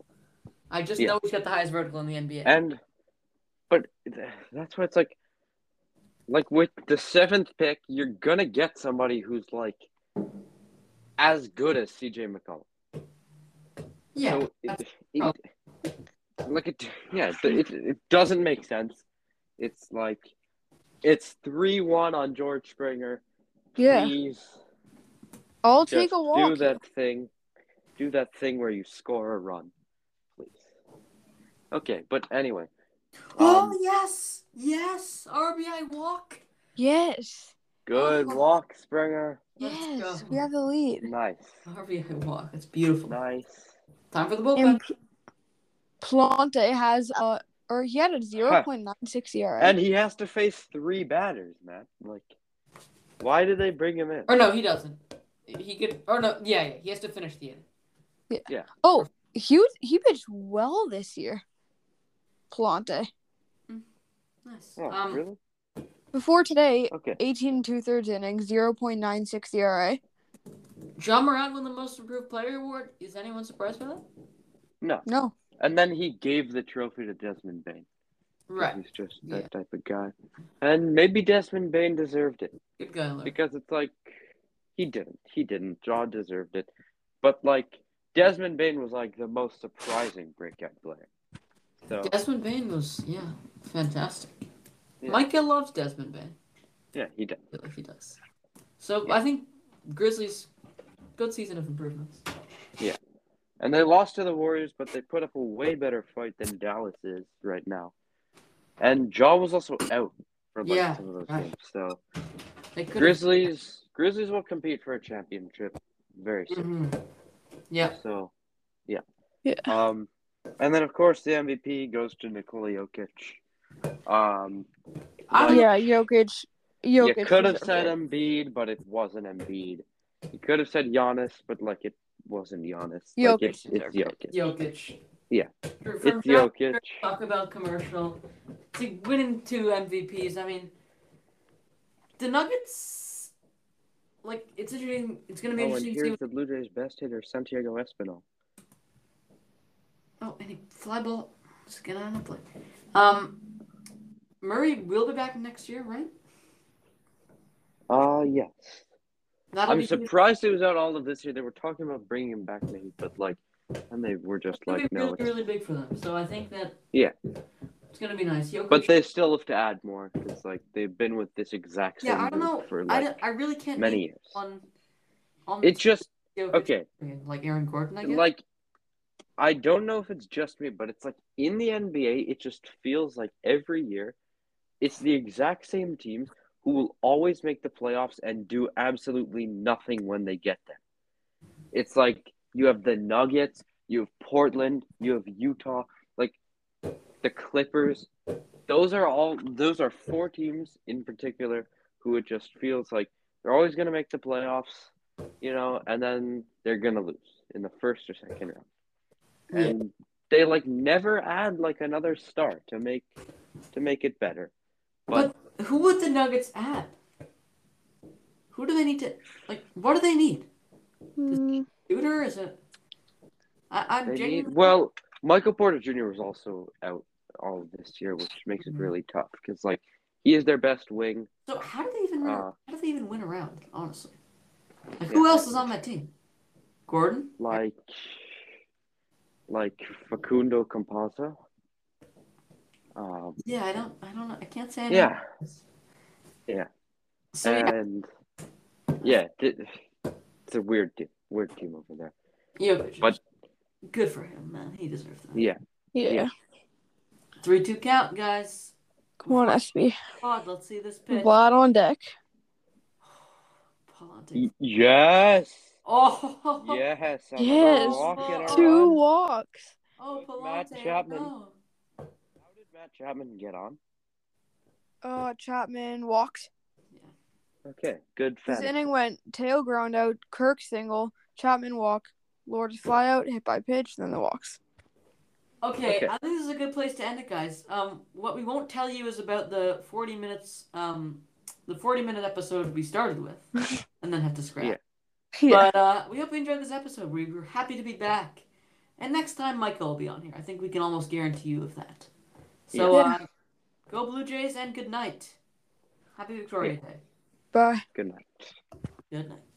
I just Yeah. know he's got the highest vertical in the NBA. And but that's why it's like like with the seventh pick, you're gonna get somebody who's like as good as CJ McCollum. yeah, So that's- it, it, like it, yeah, it, it doesn't make sense. It's like it's three one on George Springer. Yeah. Please I'll take a walk. do that thing. Do that thing where you score a run, please. Okay, but anyway, oh um, yes, yes, RBI walk. Yes. good Oh. walk, Springer. Yes. We have the lead. Nice, RBI walk. It's beautiful. nice. Time for the bullpen. And P- Pallante has uh or he had a zero point nine six ERA. And he has to face three batters, man. Like, why did they bring him in? Or no, he doesn't. He could. Or no, yeah, yeah. He has to finish the inning. Yeah. yeah. Oh, he was, he pitched well this year. Pallante. Nice. Oh, um, really? Before today, Okay. 18 two thirds innings, 0.96 ERA. Ja Morant won the Most Improved Player award. Is anyone surprised by that? No. No. And then he gave the trophy to Desmond Bane. Right. He's just Yeah. that type of guy. And maybe Desmond Bane deserved it Good guy, Larry. because it's like he didn't. He didn't. Ja deserved it. But like Desmond Bane was like the most surprising breakout player. So Desmond Bane was, yeah, fantastic. Yeah. Micah loves Desmond Bane. yeah, he did. I feel like he does. So Yeah. I think Grizzlies, good season of improvements. Yeah, and they lost to the Warriors, but they put up a way better fight than Dallas is right now. And Ja was also out for like Yeah, some of those right. games. So They Grizzlies Grizzlies will compete for a championship very soon. hmm Yeah. So yeah. Yeah. Um and then of course the MVP goes to Nikola Jokic. Um I like, Yeah, Jokic. Jokic. you could have said it. Embiid, but it wasn't Embiid. You could have said Giannis, but like it wasn't Giannis. Jokic Like, it's, it's. Jokic. Jokic. Yeah. From, from It's Jokic. Talk about commercial to winning two MVPs. I mean, the Nuggets, like, it's interesting. It's going to be Oh, and interesting to see. here's the Blue Jays' best hitter, Santiago Espinal. Oh, and he fly ball. Just get on the play. Um, Murray will be back next year, right? Uh, yes. That'll I'm surprised he was out all of this year. They were talking about bringing him back, maybe, but like, and they were just It's like, be no. really, it's- really big for them. So I think that Yeah. it's gonna be nice. Jokic, But they still have to add more because like they've been with this exact same yeah, I don't know. for like don't- I really can't many name years. one. On It just Jokic, okay. like Aaron Gordon, I guess. Like, I don't know if it's just me, but it's like in the NBA, it just feels like every year, it's the exact same teams who will always make the playoffs and do absolutely nothing when they get there. It's like you have the Nuggets, you have Portland, you have Utah, like the Clippers. Those are all those are four teams in particular who it just feels like they're always going to make the playoffs, you know, and then they're going to lose in the first or second round. Yeah. And they like never add like another star to make to make it better. But who would the Nuggets add? Who do they need to like? What do they need? Mm, Shooter is it? I, I'm They genuinely. need, well, Michael Porter Jr. was also out all of this year, which makes it Mhm. really tough because like he is their best wing. So how do they even win? Uh, how do they even win around? Honestly, like, Yeah. who else is on that team? Gordon. like like Facundo Campazzo. Um, Yeah, I don't. I don't know. I can't say. any yeah. Yeah. So and yeah, th- it's a weird team, weird team over there. Yeah, but- good for him, man. He deserves that. Yeah, yeah. Yeah. Three two count, guys. Come on, SB. Pod, let's see this pitch. Vlad on deck. Pallante. Y- yes, Oh. yes, Yes. walk Two run. walks. Oh, Matt Pallante. Chapman. No. How did Matt Chapman get on? Uh, Chapman walks. Yeah. Okay, good This fan. inning went tail ground out, Kirk single, Chapman walk, Lord fly out, hit by pitch, then the walks. Okay, Okay. I think this is a good place to end it, guys. Um, what we won't tell you is about the forty minutes, um, the forty minute episode we started with, and then had to scrap. Yeah. Yeah. But uh, we hope you enjoyed this episode. We were happy to be back, and next time Michael will be on here. I think we can almost guarantee you of that. So, Yeah. uh, go Blue Jays and good night. Happy Victoria Day. Bye. Good night. Good night.